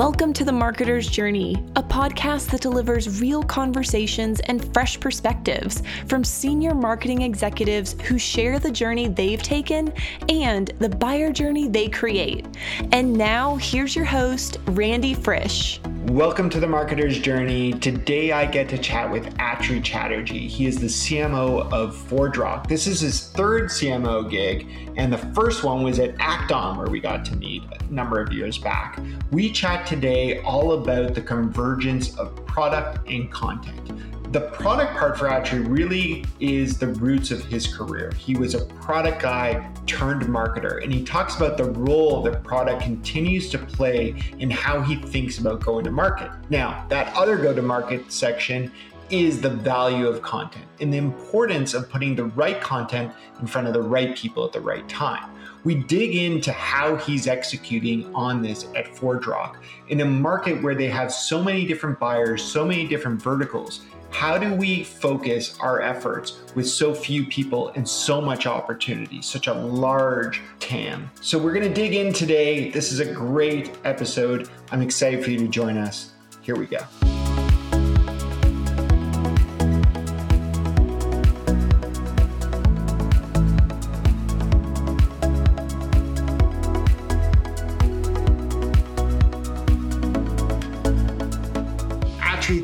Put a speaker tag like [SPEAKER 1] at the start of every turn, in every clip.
[SPEAKER 1] Welcome to The Marketer's Journey, a podcast that delivers real conversations and fresh perspectives from senior marketing executives who share the journey they've taken and the buyer journey they create. And now, here's your host, Randy Frisch.
[SPEAKER 2] Welcome to the Marketer's Journey. Today I get to chat with Atri Chatterjee. He is the CMO of ForgeRock. This is his third CMO gig, and the first one was at Act-On, where we got to meet a number of years back. We chat today all about the convergence of product and content. The product part for Atri really is the roots of his career. He was a product guy turned marketer, and he talks about the role that product continues to play in how he thinks about going to market. Now, that other go to market section is the value of content and the importance of putting the right content in front of the right people at the right time we dig into how he's executing on this at ForgeRock in a market where they have so many different buyers, so many different verticals. How do we focus our efforts with so few people and so much opportunity, such a large TAM? So, we're going to dig in today. This is a great episode. I'm excited for you to join us. Here we go.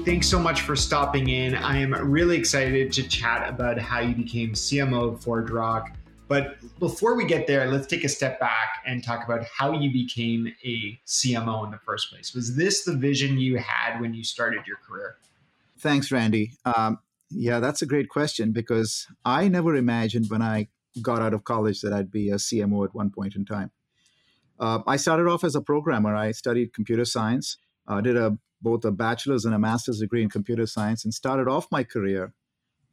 [SPEAKER 2] Thanks so much for stopping in. I am really excited to chat about how you became CMO of ForgeRock. But before we get there, let's take a step back and talk about how you became a CMO in the first place. Was this the vision you had when you started your career?
[SPEAKER 3] Thanks, Randy. Um, yeah, that's a great question because I never imagined when I got out of college that I'd be a CMO at one point in time. Uh, I started off as a programmer. I studied computer science, uh, did a both a bachelor's and a master's degree in computer science and started off my career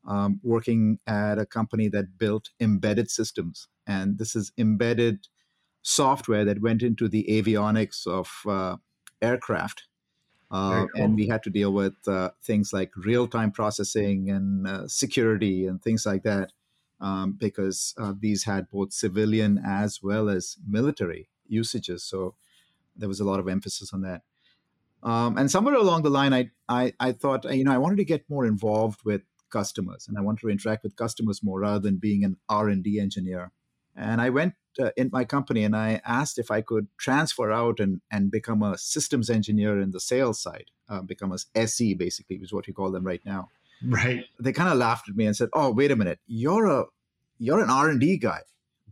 [SPEAKER 3] um, working at a company that built embedded systems. And this is embedded software that went into the avionics of uh, aircraft. Uh, cool. And we had to deal with uh, things like real time processing and uh, security and things like that um, because uh, these had both civilian as well as military usages. So there was a lot of emphasis on that. Um, and somewhere along the line, I, I, I thought, you know, I wanted to get more involved with customers, and I wanted to interact with customers more rather than being an R and D engineer. And I went uh, in my company and I asked if I could transfer out and, and become a systems engineer in the sales side, uh, become a SE basically is what you call them right now.
[SPEAKER 2] Right.
[SPEAKER 3] They kind of laughed at me and said, "Oh, wait a minute, you're a you're an R and D guy.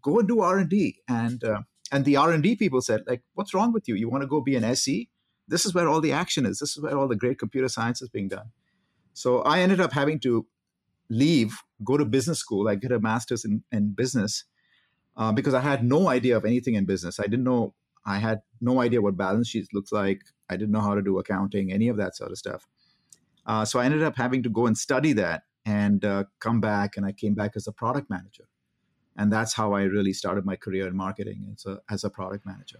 [SPEAKER 3] Go and do R and D." And uh, and the R and D people said, "Like, what's wrong with you? You want to go be an SE?" This is where all the action is. This is where all the great computer science is being done. So I ended up having to leave, go to business school. I get a master's in, in business uh, because I had no idea of anything in business. I didn't know, I had no idea what balance sheets looked like. I didn't know how to do accounting, any of that sort of stuff. Uh, so I ended up having to go and study that and uh, come back. And I came back as a product manager. And that's how I really started my career in marketing as a, as a product manager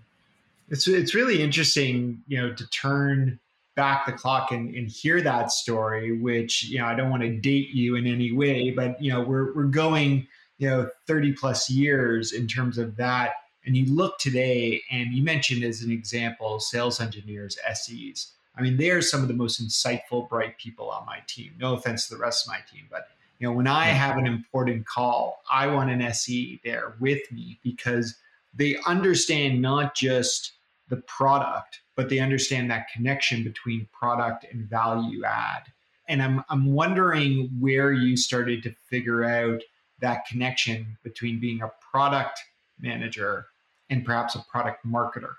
[SPEAKER 2] it's it's really interesting, you know, to turn back the clock and, and hear that story. Which you know, I don't want to date you in any way, but you know, we're we're going you know 30 plus years in terms of that. And you look today, and you mentioned as an example, sales engineers, SEs. I mean, they are some of the most insightful, bright people on my team. No offense to the rest of my team, but you know, when I have an important call, I want an SE there with me because they understand not just the product, but they understand that connection between product and value add. And I'm, I'm wondering where you started to figure out that connection between being a product manager and perhaps a product marketer.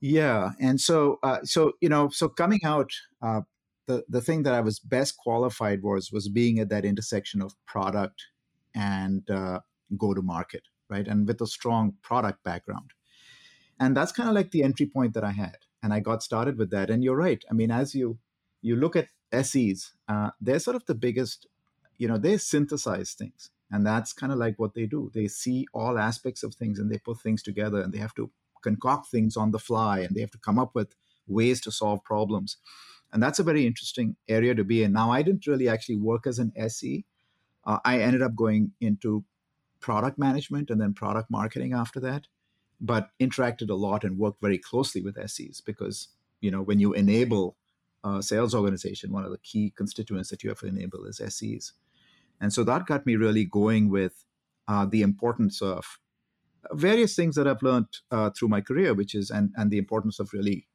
[SPEAKER 3] Yeah, and so uh, so you know, so coming out, uh, the the thing that I was best qualified was was being at that intersection of product and uh, go to market, right? And with a strong product background. And that's kind of like the entry point that i had and i got started with that. And you're right i mean as you you look at ses uh, they're sort of the biggest you know they synthesize things and that's kind of like what they do. They see all aspects of things and they put things together and they have to concoct things on the fly and they have to come up with ways to solve problems. And that's a very interesting area to be in. Now i didn't really actually work as an se uh, i ended up going into product management and then product marketing after that but interacted a lot and worked very closely with SEs because you know when you enable a sales organization, one of the key constituents that you have to enable is SEs, and so that got me really going with uh, the importance of various things that I've learned uh, through my career, which is and and the importance of really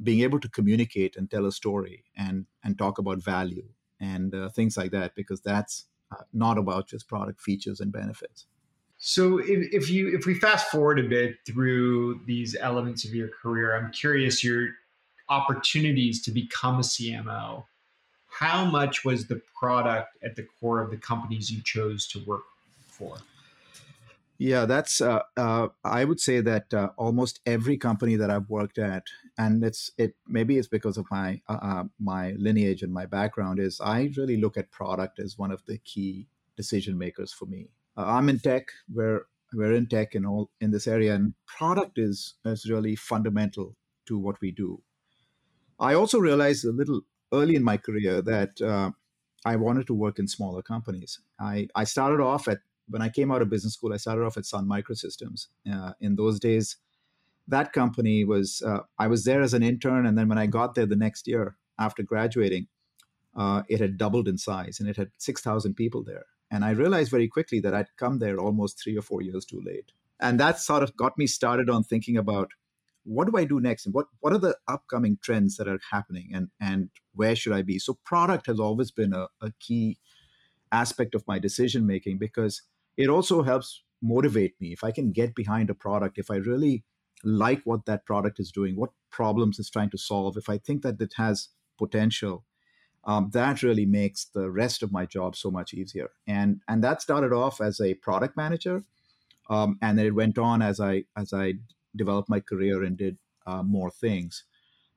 [SPEAKER 3] being able to communicate and tell a story and and talk about value and uh, things like that because that's Uh, not about just product features and benefits.
[SPEAKER 2] So if, if you if we fast forward a bit through these elements of your career, I'm curious your opportunities to become a CMO. How much was the product at the core of the companies you chose to work for?
[SPEAKER 3] Yeah, that's. Uh, uh, I would say that uh, almost every company that I've worked at, and it's it maybe it's because of my uh, uh, my lineage and my background is I really look at product as one of the key decision makers for me. Uh, I'm in tech. We're we're in tech and all in this area, and product is is really fundamental to what we do. I also realized a little early in my career that uh, I wanted to work in smaller companies. I I started off at when I came out of business school. I started off at Sun Microsystems. Uh, in those days, that company was uh, I was there as an intern, and then when I got there the next year after graduating, uh, it had doubled in size, and it had six thousand people there. And I realized very quickly that I'd come there almost three or four years too late. And that sort of got me started on thinking about what do I do next and what, what are the upcoming trends that are happening and, and where should I be? So, product has always been a, a key aspect of my decision making because it also helps motivate me. If I can get behind a product, if I really like what that product is doing, what problems it's trying to solve, if I think that it has potential, um, that really makes the rest of my job so much easier. And and that started off as a product manager, um, and then it went on as I as I developed my career and did uh, more things,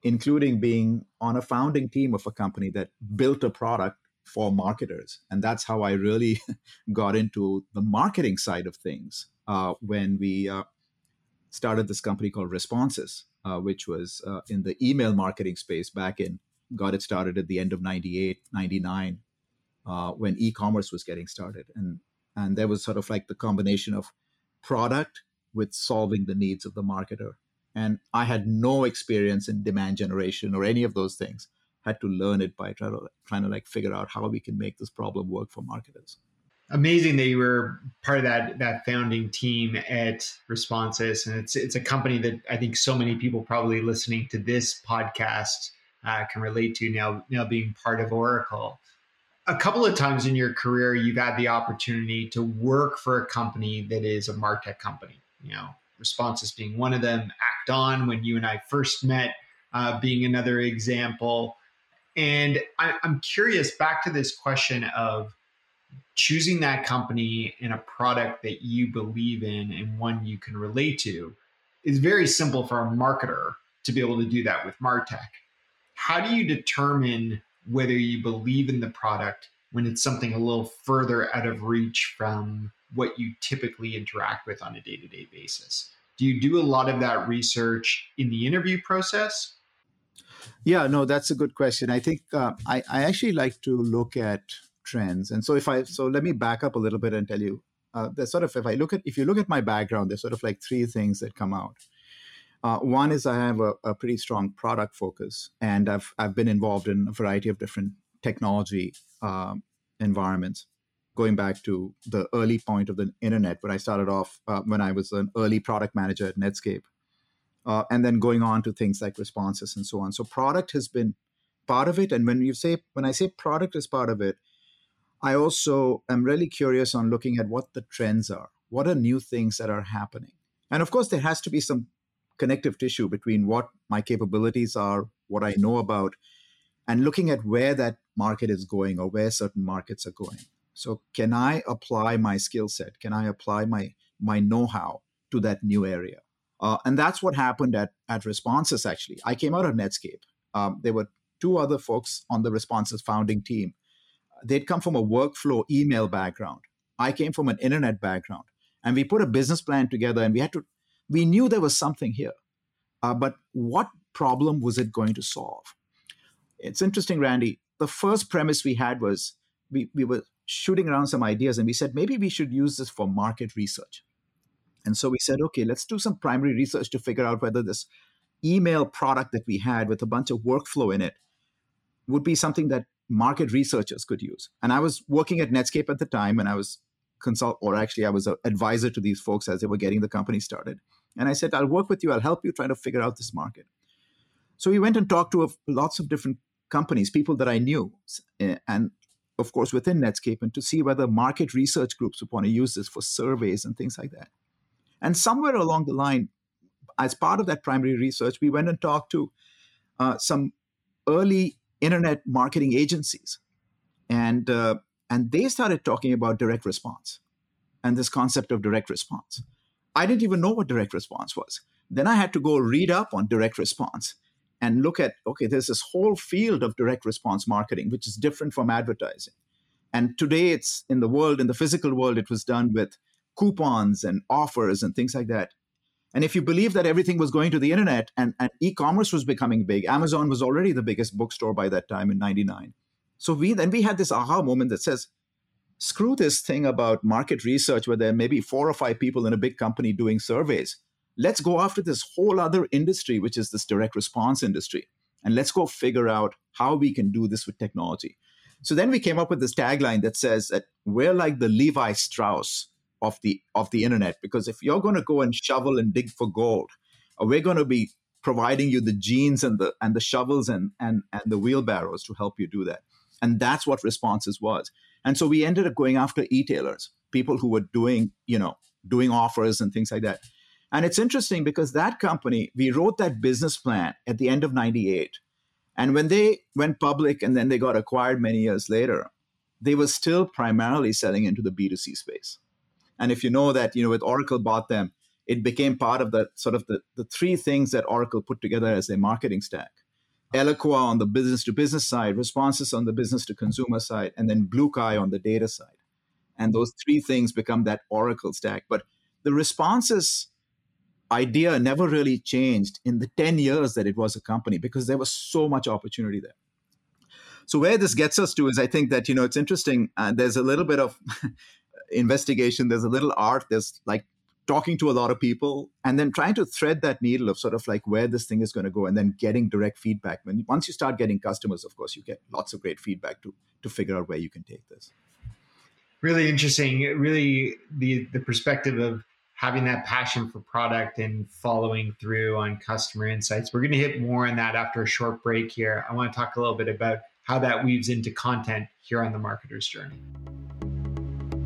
[SPEAKER 3] including being on a founding team of a company that built a product for marketers, and that's how I really got into the marketing side of things uh, when we. Uh, started this company called Responsys, uh, which was uh, in the email marketing space back in got it started at the end of 98 99 uh, when e-commerce was getting started. And and there was sort of like the combination of product with solving the needs of the marketer. And i had no experience in demand generation or any of those things had to learn it by trying to, trying to like figure out how we can make this problem work for marketers
[SPEAKER 2] amazing that you were part of that that founding team at Responsys, and it's it's a company that I think so many people probably listening to this podcast uh, can relate to now, now being part of Oracle. A couple of times in your career, you've had the opportunity to work for a company that is a Martech company. You know, Responsys being one of them, Act On, when you and I first met, uh, being another example. And I, I'm curious back to this question of choosing that company and a product that you believe in and one you can relate to is very simple for a marketer to be able to do that with Martech. How do you determine whether you believe in the product when it's something a little further out of reach from what you typically interact with on a day-to-day basis? Do you do a lot of that research in the interview process
[SPEAKER 3] yeah no that's a good question. I think uh, I, I actually like to look at trends. And so if i so let me back up a little bit and tell you uh, there's sort of if i look at if you look at my background there's sort of like three things that come out. Uh, one is I have a, a, pretty strong product focus, and I've I've been involved in a variety of different technology uh, environments. Going back to the early point of the internet, when I started off uh, when I was an early product manager at Netscape, uh, and then going on to things like Responsys and so on. So product has been part of it, and when you say when I say product is part of it, I also am really curious on looking at what the trends are. What are new things that are happening? And of course, there has to be some connective tissue between what my capabilities are, what I know about, and looking at where that market is going or where certain markets are going. So, can I apply my skill set? Can I apply my my know-how to that new area? Uh, and that's what happened at at Responsys. Actually, I came out of Netscape. Um, there were two other folks on the Responsys founding team. They'd come from a workflow email background. I came from an internet background, and we put a business plan together, and we had to we knew there was something here. Uh, but what problem was it going to solve? It's interesting, Randy. The first premise we had was we, we were shooting around some ideas and we said maybe we should use this for market research. And so we said, okay, let's do some primary research to figure out whether this email product that we had with a bunch of workflow in it would be something that market researchers could use. And I was working at Netscape at the time, and I was consult, or actually, I was an advisor to these folks as they were getting the company started. And I said, I'll work with you. I'll help you try to figure out this market. So we went and talked to a, lots of different companies, people that I knew, eh, and of course within Netscape, and to see whether market research groups would want to use this for surveys and things like that. And somewhere along the line, as part of that primary research, we went and talked to uh, some early internet marketing agencies, and uh, and they started talking about direct response and this concept of direct response. I didn't even know what direct response was. Then I had to go read up on direct response and look at okay, there's this whole field of direct response marketing, which is different from advertising. And today, it's in the world, in the physical world, it was done with coupons and offers and things like that. And if you believe that everything was going to the internet and, and e-commerce was becoming big, Amazon was already the biggest bookstore by that time in 99. So we then we had this aha moment that says, screw this thing about market research where there may be four or five people in a big company doing surveys. Let's go after this whole other industry, which is this direct response industry. And let's go figure out how we can do this with technology. So then we came up with this tagline that says that we're like the Levi Strauss of the of the internet. Because if you're going to go and shovel and dig for gold uh, we're going to be providing you the jeans and the and the shovels and and and the wheelbarrows to help you do that. And that's what Responsys was. And so we ended up going after e-tailers people who were doing you know doing offers and things like that. And it's interesting because that company we wrote that business plan at the end of 98 and when they went public and then they got acquired many years later they were still primarily selling into the b2c space and if you know that, you know, with Oracle bought them, it became part of the sort of the, the three things that Oracle put together as their marketing stack. Eloqua on the business to business side, Responsys on the business to consumer side, and then Blue BlueKai on the data side. And those three things become that Oracle stack. But the Responsys idea never really changed in the 10 years that it was a company because there was so much opportunity there. So where this gets us to is I think that, you know, it's interesting. Uh, there's a little bit of investigation, there's a little art, there's like talking to a lot of people and then trying to thread that needle of sort of like where this thing is going to go and then getting direct feedback. When once you start getting customers of course you get lots of great feedback to to figure out where you can take this.
[SPEAKER 2] Really interesting really the the perspective of having that passion for product and following through on customer insights. We're going to hit more on that after a short break here. I want to talk a little bit about how that weaves into content here on the marketer's journey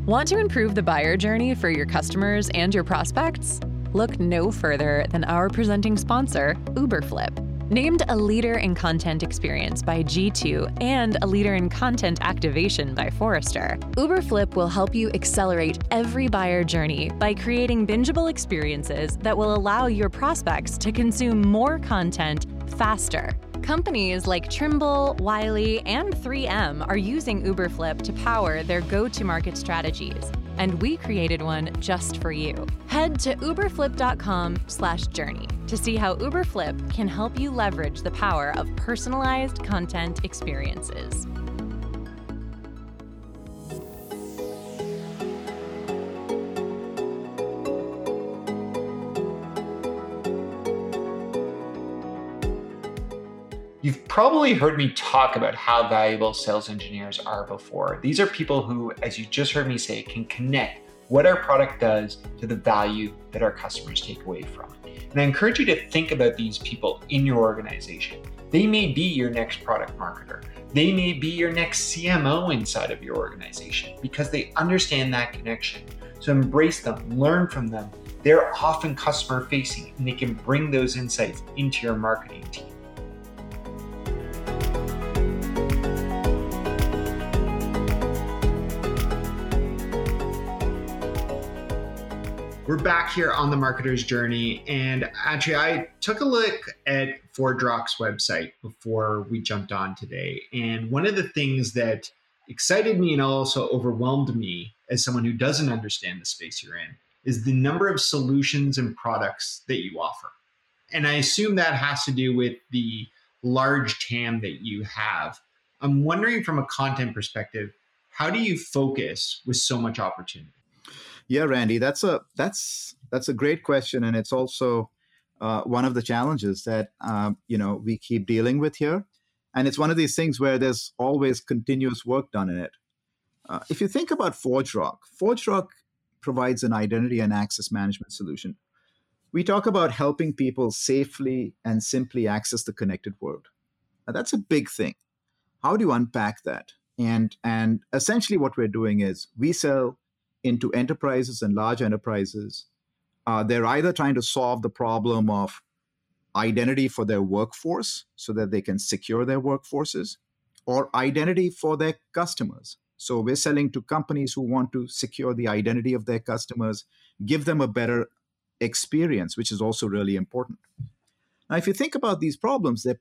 [SPEAKER 1] Want to improve the buyer journey for your customers and your prospects? Look no further than our presenting sponsor, Uberflip. Named a leader in content experience by G2 and a leader in content activation by Forrester, Uberflip will help you accelerate every buyer journey by creating bingeable experiences that will allow your prospects to consume more content faster. Companies like Trimble, Wiley, and 3M are using Uberflip to power their go to market strategies, and we created one just for you. Head to uberflip.com/slash journey to see how Uberflip can help you leverage the power of personalized content experiences.
[SPEAKER 2] You've probably heard me talk about how valuable sales engineers are before. These are people who, as you just heard me say, can connect what our product does to the value that our customers take away from it. And I encourage you to think about these people in your organization. They may be your next product marketer. They may be your next CMO inside of your organization because they understand that connection. So embrace them, learn from them. They're often customer facing and they can bring those insights into your marketing team. We're back here on the marketer's journey. And actually, I took a look at ForgeRock's website before we jumped on today. And one of the things that excited me and also overwhelmed me as someone who doesn't understand the space you're in is the number of solutions and products that you offer. And I assume that has to do with the large TAM that you have. I'm wondering from a content perspective, how do you focus with so much opportunity?
[SPEAKER 3] Yeah, Randy, that's a that's that's a great question, and it's also uh, one of the challenges that um, you know we keep dealing with here. And it's one of these things where there's always continuous work done in it. Uh, if you think about ForgeRock, ForgeRock provides an identity and access management solution. We talk about helping people safely and simply access the connected world. Now, that's a big thing. How do you unpack that? And and essentially, what we're doing is we sell into enterprises and large enterprises. Uh, they're either trying to solve the problem of identity for their workforce so that they can secure their workforces, or identity for their customers. So we're selling to companies who want to secure the identity of their customers, give them a better experience, which is also really important. Now, if you think about these problems, they're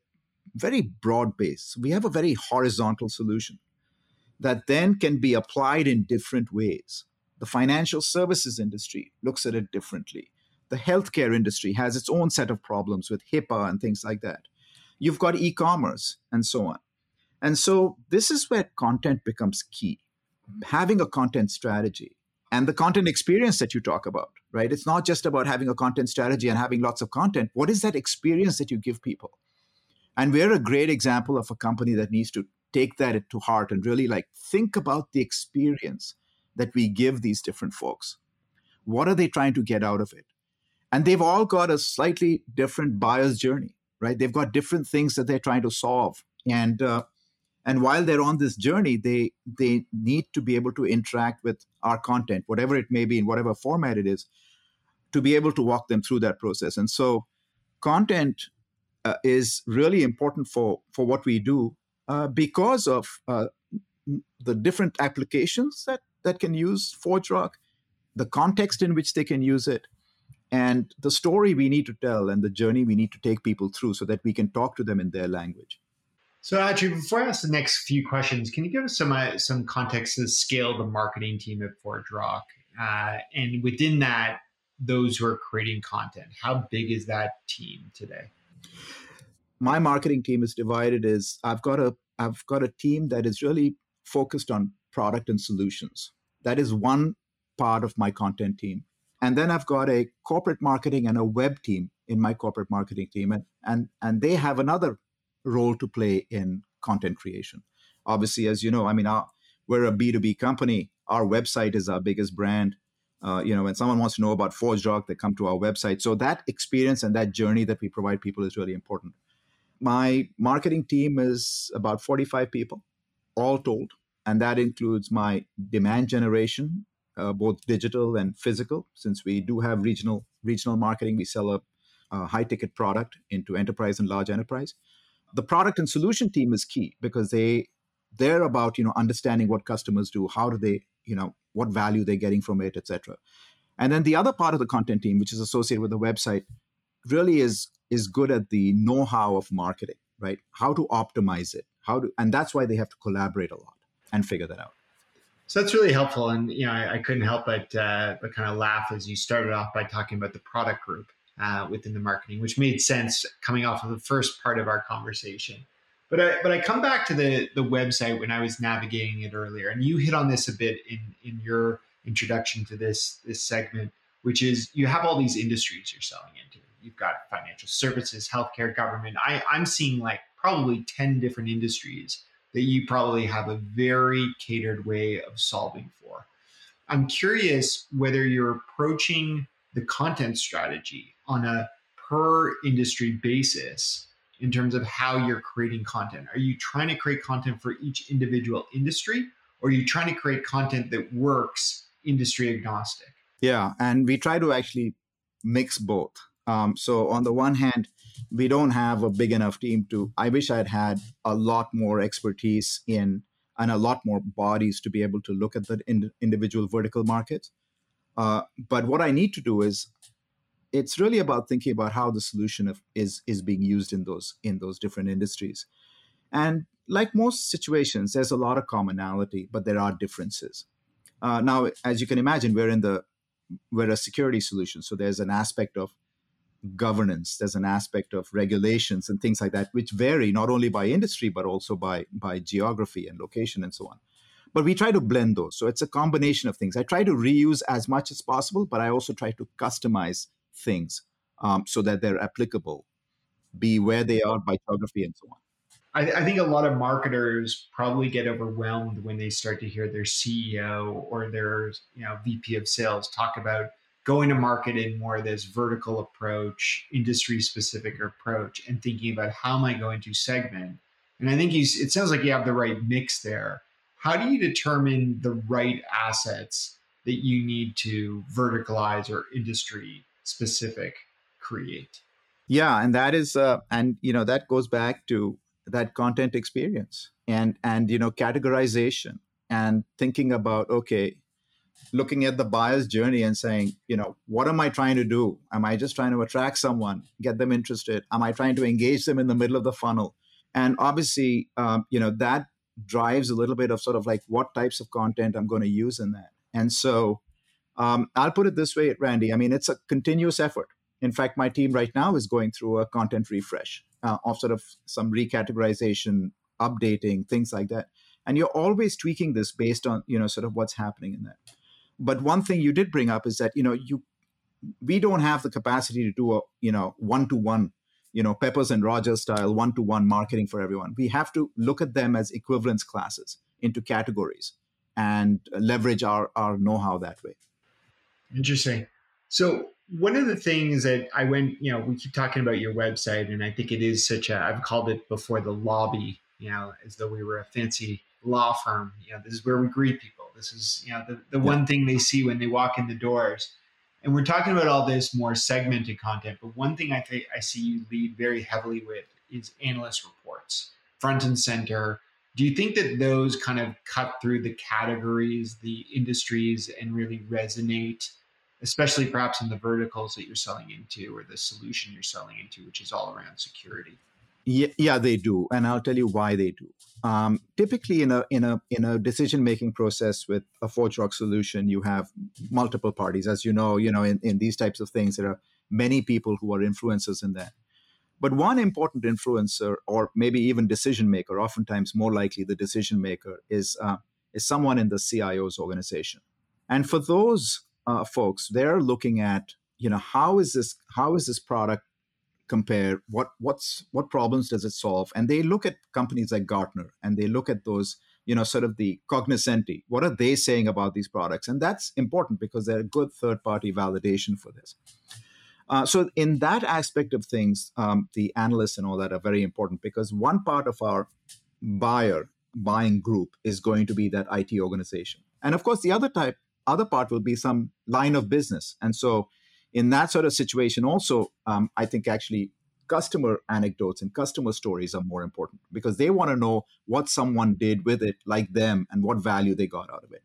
[SPEAKER 3] very broad based. We have a very horizontal solution that then can be applied in different ways. The financial services industry looks at it differently. The healthcare industry has its own set of problems with HIPAA and things like that. You've got e commerce and so on. And so this is where content becomes key. Having a content strategy and the content experience that you talk about, right? It's not just about having a content strategy and having lots of content. What is that experience that you give people? And we're a great example of a company that needs to take that to heart and really like think about the experience that we give these different folks. What are they trying to get out of it? And they've all got a slightly different buyer's journey, right? They've got different things that they're trying to solve. And uh, and while they're on this journey, they they need to be able to interact with our content, whatever it may be, in whatever format it is, to be able to walk them through that process. And so, content uh, is really important for for what we do uh, because of uh, the different applications that that can use ForgeRock, the context in which they can use it, and the story we need to tell and the journey we need to take people through so that we can talk to them in their language.
[SPEAKER 2] So, actually, before I ask the next few questions, can you give us some uh, some context to the scale of the marketing team at ForgeRock, uh, and within that, those who are creating content? How big is that team today?
[SPEAKER 3] My marketing team is divided. Is I've got a I've got a team that is really focused on product and solutions. That is one part of my content team. And then I've got a corporate marketing and a web team in my corporate marketing team. And, and, and they have another role to play in content creation. Obviously, as you know, I mean, our, we're a B2B company. Our website is our biggest brand. Uh, you know, when someone wants to know about ForgeRock, they come to our website. So that experience and that journey that we provide people is really important. My marketing team is about 45 people, all told and that includes my demand generation, uh, both digital and physical. Since we do have regional regional marketing, we sell a, a high ticket product into enterprise and large enterprise. The product and solution team is key because they they're about you know understanding what customers do, how do they you know what value they're getting from it, etc. And then the other part of the content team, which is associated with the website, really is is good at the know-how of marketing, right? How to optimize it, how to, and that's why they have to collaborate a lot and figure that out.
[SPEAKER 2] So that's really helpful, and you know, I, I couldn't help but uh, but kind of laugh as you started off by talking about the product group uh, within the marketing, which made sense coming off of the first part of our conversation. But I, but I come back to the the website when I was navigating it earlier, and you hit on this a bit in in your introduction to this this segment, which is you have all these industries you're selling into. You've got financial services, healthcare, government. I, I'm seeing like probably ten different industries that you probably have a very catered way of solving for. I'm curious whether you're approaching the content strategy on a per industry basis in terms of how you're creating content. Are you trying to create content for each individual industry or are you trying to create content that works industry agnostic?
[SPEAKER 3] Yeah, and we try to actually mix both. Um, so on the one hand, we don't have a big enough team to. I wish I'd had a lot more expertise in and a lot more bodies to be able to look at the in, individual vertical markets. Uh, but what I need to do is, it's really about thinking about how the solution of, is is being used in those in those different industries, and like most situations, there's a lot of commonality, but there are differences. Uh, now, as you can imagine, we're in the we're a security solution, so there's an aspect of governance there's an aspect of regulations and things like that which vary not only by industry but also by by geography and location and so on but we try to blend those. So it's a combination of things. I try to reuse as much as possible, but I also try to customize things um, so that they're applicable, be where they are by geography and so on.
[SPEAKER 2] I, I, think a lot of marketers probably get overwhelmed when they start to hear their CEO or their you know VP of sales talk about going to market in more of this vertical approach, industry specific approach, and thinking about how am I going to segment. And I think you, it sounds like you have the right mix there. How do you determine the right assets that you need to verticalize or industry specific create?
[SPEAKER 3] Yeah, and that is, uh, and you know, that goes back to that content experience and and you know categorization and thinking about okay looking at the buyer's journey and saying you know what am i trying to do? Am i just trying to attract someone get them interested? Am i trying to engage them in the middle of the funnel? And obviously um, you know that drives a little bit of sort of like what types of content i'm going to use in that. And so um, i'll put it this way randy i mean it's a continuous effort. In fact my team right now is going through a content refresh uh, of sort of some recategorization, updating, things like that. And you're always tweaking this based on you know sort of what's happening in that. But one thing you did bring up is that you know you we don't have the capacity to do a you know one to one you know peppers and rogers style one to one marketing for everyone we have to look at them as equivalence classes into categories and leverage our our know-how that way
[SPEAKER 2] interesting so one of the things that I went, you know, we keep talking about your website, and I think it is such a, I've called it before the lobby, you know, as though we were a fancy law firm. You know, this is where we greet people. This is, you know, the, the one thing they see when they walk in the doors. And we're talking about all this more segmented content, but one thing I think I see you lead very heavily with is analyst reports, front and center. Do you think that those kind of cut through the categories, the industries, and really resonate? especially perhaps in the verticals that you're selling into or the solution you're selling into, which is all around security.
[SPEAKER 3] Yeah, yeah, they do, and I'll tell you why they do. Um, typically, in a in a in a decision making process with a ForgeRock solution, you have multiple parties. As you know, you know in, in these types of things, there are many people who are influencers in that. But one important influencer, or maybe even decision maker, oftentimes more likely the decision maker, is uh, is someone in the CIO's organization. And for those uh, folks, they're looking at you know how is this how is this product compare what what's what problems does it solve? And they look at companies like gartner and they look at those you know sort of the cognoscenti. What are they saying about these products? And that's important because they're a good third party validation for this. Uh, so in that aspect of things um, the analysts and all that are very important because one part of our buyer buying group is going to be that it organization. And of course the other type other part will be some line of business. And so, in that sort of situation, also, um, I think actually customer anecdotes and customer stories are more important because they want to know what someone did with it, like them, and what value they got out of it.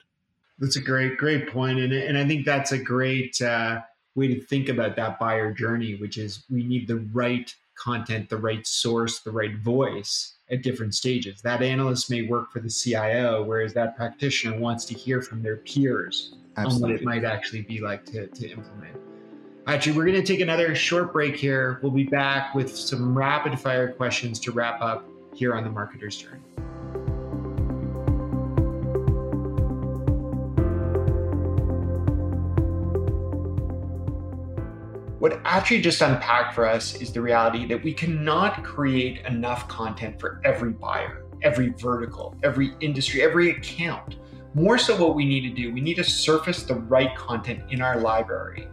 [SPEAKER 2] That's a great, great point, and and I think that's a great uh, way to think about that buyer journey, which is we need the right content, the right source, the right voice at different stages. That analyst may work for the CIO, whereas that practitioner wants to hear from their peers Absolutely. on what it might actually be like to, to implement. Actually, we're going to take another short break here. We'll be back with some rapid fire questions to wrap up here on the Marketer's Journey. What Atri just unpacked for us is the reality that we cannot create enough content for every buyer, every vertical, every industry, every account. More so, what we need to do, we need to surface the right content in our library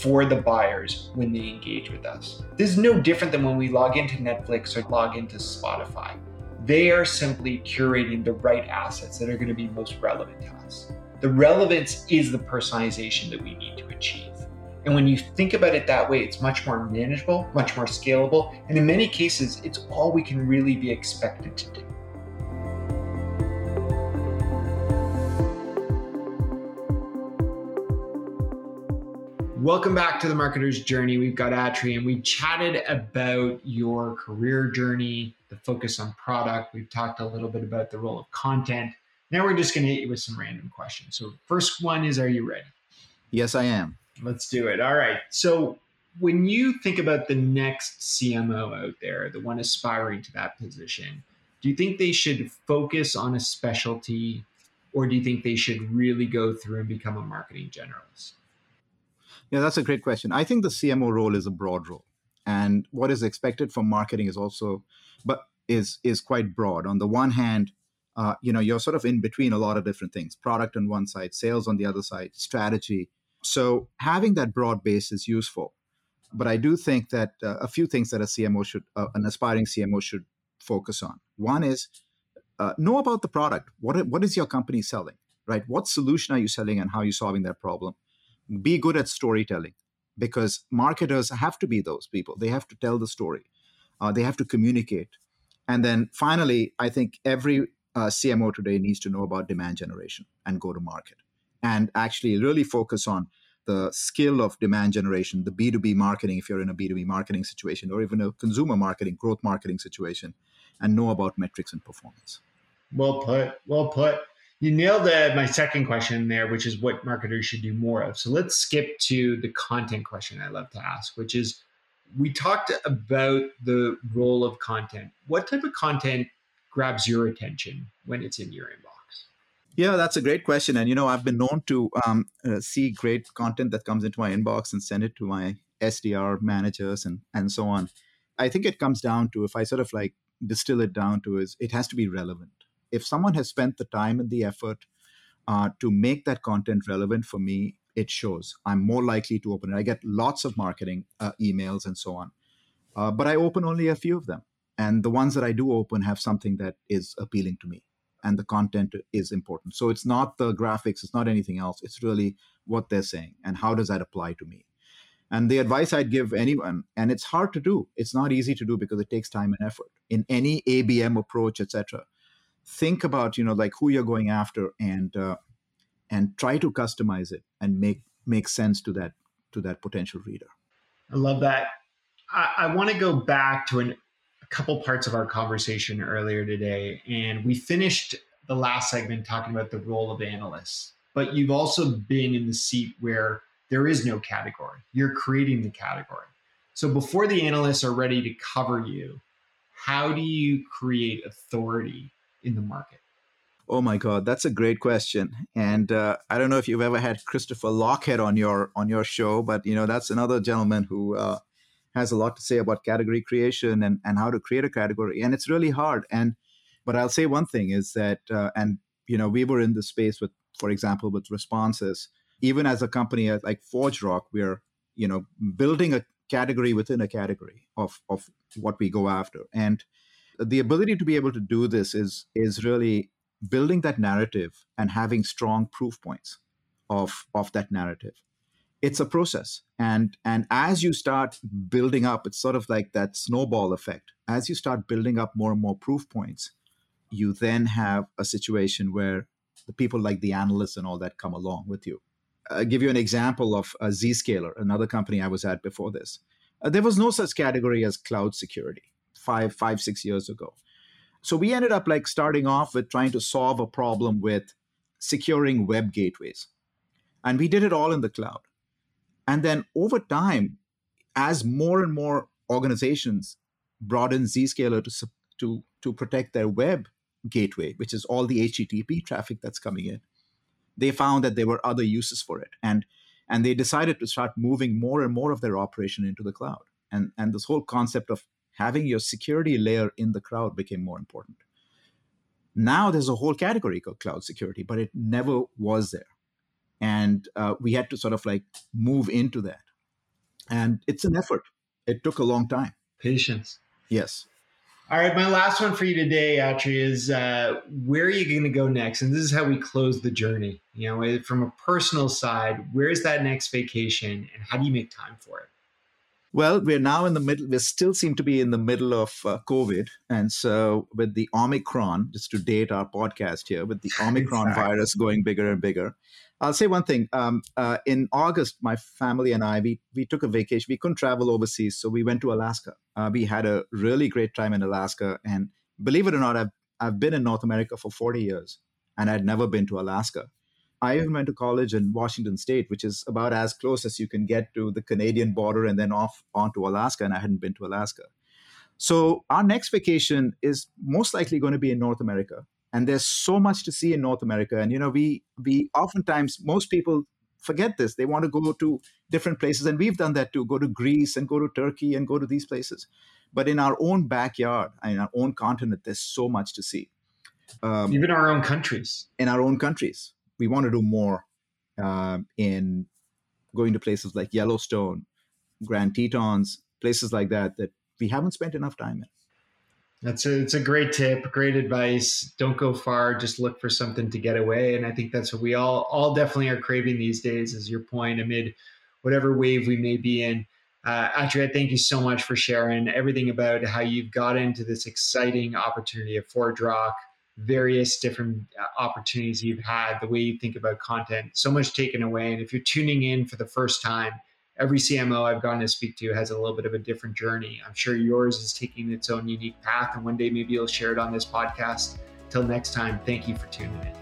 [SPEAKER 2] for the buyers when they engage with us. This is no different than when we log into Netflix or log into Spotify. They are simply curating the right assets that are going to be most relevant to us. The relevance is the personalization that we need to achieve. And when you think about it that way, it's much more manageable, much more scalable, and in many cases, it's all we can really be expected to do. Welcome back to the Marketer's Journey. We've got Atri and we've chatted about your career journey, the focus on product. We've talked a little bit about the role of content. Now we're just going to hit you with some random questions. So, first one is Are you ready?
[SPEAKER 3] Yes, I am.
[SPEAKER 2] Let's do it. All right. So when you think about the next CMO out there, the one aspiring to that position, do you think they should focus on a specialty, or do you think they should really go through and become a marketing generalist?
[SPEAKER 3] Yeah, that's a great question. I think the CMO role is a broad role, and what is expected from marketing is also, but is is quite broad. On the one hand, uh, you know, you're sort of in between a lot of different things: product on one side, sales on the other side, strategy. So having that broad base is useful. But I do think that uh, a few things that a CMO should, uh, an aspiring CMO should focus on. One is uh, know about the product. What what is your company selling? Right? What solution are you selling, and how are you solving that problem? Be good at storytelling, because marketers have to be those people. They have to tell the story. Uh, they have to communicate. And then finally, I think every uh, CMO today needs to know about demand generation and go to market, and actually really focus on the skill of demand generation, the B2B marketing, if you're in a B2B marketing situation, or even a consumer marketing, growth marketing situation, and know about metrics and performance.
[SPEAKER 2] Well put. Well put. You nailed uh, my second question there, which is what marketers should do more of. So let's skip to the content question I love to ask, which is we talked about the role of content. What type of content grabs your attention when it's in your inbox?
[SPEAKER 3] Yeah, that's a great question. And, you know, I've been known to um, uh, see great content that comes into my inbox and send it to my SDR managers and, and so on. I think it comes down to if I sort of like distill it down to is it has to be relevant. If someone has spent the time and the effort uh, to make that content relevant for me, it shows. I'm more likely to open it. I get lots of marketing uh, emails and so on, uh, but I open only a few of them. And the ones that I do open have something that is appealing to me, and the content is important. So it's not the graphics, it's not anything else. It's really what they're saying and how does that apply to me. And the advice I'd give anyone, and it's hard to do, it's not easy to do because it takes time and effort in any ABM approach, etc. Think about you know like who you're going after and uh, and try to customize it and make make sense to that to that potential reader.
[SPEAKER 2] I love that. I, I want to go back to an, a couple parts of our conversation earlier today, and we finished the last segment talking about the role of analysts. But you've also been in the seat where there is no category. You're creating the category. So before the analysts are ready to cover you, how do you create authority in the market?
[SPEAKER 3] Oh my God, that's a great question. And uh, I don't know if you've ever had Christopher Lochhead on your on your show, but you know that's another gentleman who uh, has a lot to say about category creation and and how to create a category. And it's really hard. And but I'll say one thing is that uh, and you know we were in the space with, for example, with Responsys even as a company like ForgeRock, we're you know building a category within a category of of what we go after, and the ability to be able to do this is is really building that narrative and having strong proof points of of that narrative. It's a process. And and as you start building up it's sort of like that snowball effect. As you start building up more and more proof points you then have a situation where the people like the analysts and all that come along with you. Uh, give you an example of a Zscaler, another company I was at before this. Uh, there was no such category as cloud security five, five, six years ago. So we ended up like starting off with trying to solve a problem with securing web gateways. And we did it all in the cloud. And then over time, as more and more organizations brought in Zscaler to, to, to protect their web gateway, which is all the HTTP traffic that's coming in, they found that there were other uses for it and and they decided to start moving more and more of their operation into the cloud and and this whole concept of having your security layer in the cloud became more important. Now there's a whole category called cloud security but it never was there. And uh, we had to sort of like move into that. And it's an effort. It took a long time.
[SPEAKER 2] Patience.
[SPEAKER 3] Yes.
[SPEAKER 2] All right, my last one for you today, Atri, is uh, where are you going to go next? And this is how we close the journey. You know, from a personal side, where's that next vacation, and how do you make time for it?
[SPEAKER 3] Well, we're now in the middle. We still seem to be in the middle of uh, COVID, and so with the Omicron, just to date our podcast here, with the Omicron exactly. virus going bigger and bigger, I'll say one thing. Um, uh, in August, my family and I we we took a vacation. We couldn't travel overseas, so we went to Alaska. Uh, we had a really great time in Alaska, and believe it or not, I've I've been in North America for 40 years, and I'd never been to Alaska. I even went to college in Washington State, which is about as close as you can get to the Canadian border, and then off onto Alaska. And I hadn't been to Alaska. So our next vacation is most likely going to be in North America and there's so much to see in North America. And you know, we we oftentimes most people forget this. They want to go to different places, and we've done that too. Go to Greece and go to Turkey and go to these places. But in our own backyard, in our own continent, there's so much to see.
[SPEAKER 2] Um, Even our own countries.
[SPEAKER 3] In our own countries, we want to do more um, in going to places like Yellowstone, Grand Tetons, places like that that we haven't spent enough time in.
[SPEAKER 2] That's a, it's a great tip, great advice. Don't go far, just look for something to get away. And I think that's what we all all definitely are craving these days, is your point, amid whatever wave we may be in. Uh, thank you so much for sharing everything about how you've got into this exciting opportunity of ForgeRock, various different uh, opportunities you've had, the way you think about content, so much taken away. And if you're tuning in for the first time, every CMO I've gotten to speak to has a little bit of a different journey. I'm sure yours is taking its own unique path, and one day maybe you'll share it on this podcast. Till next time, thank you for tuning in.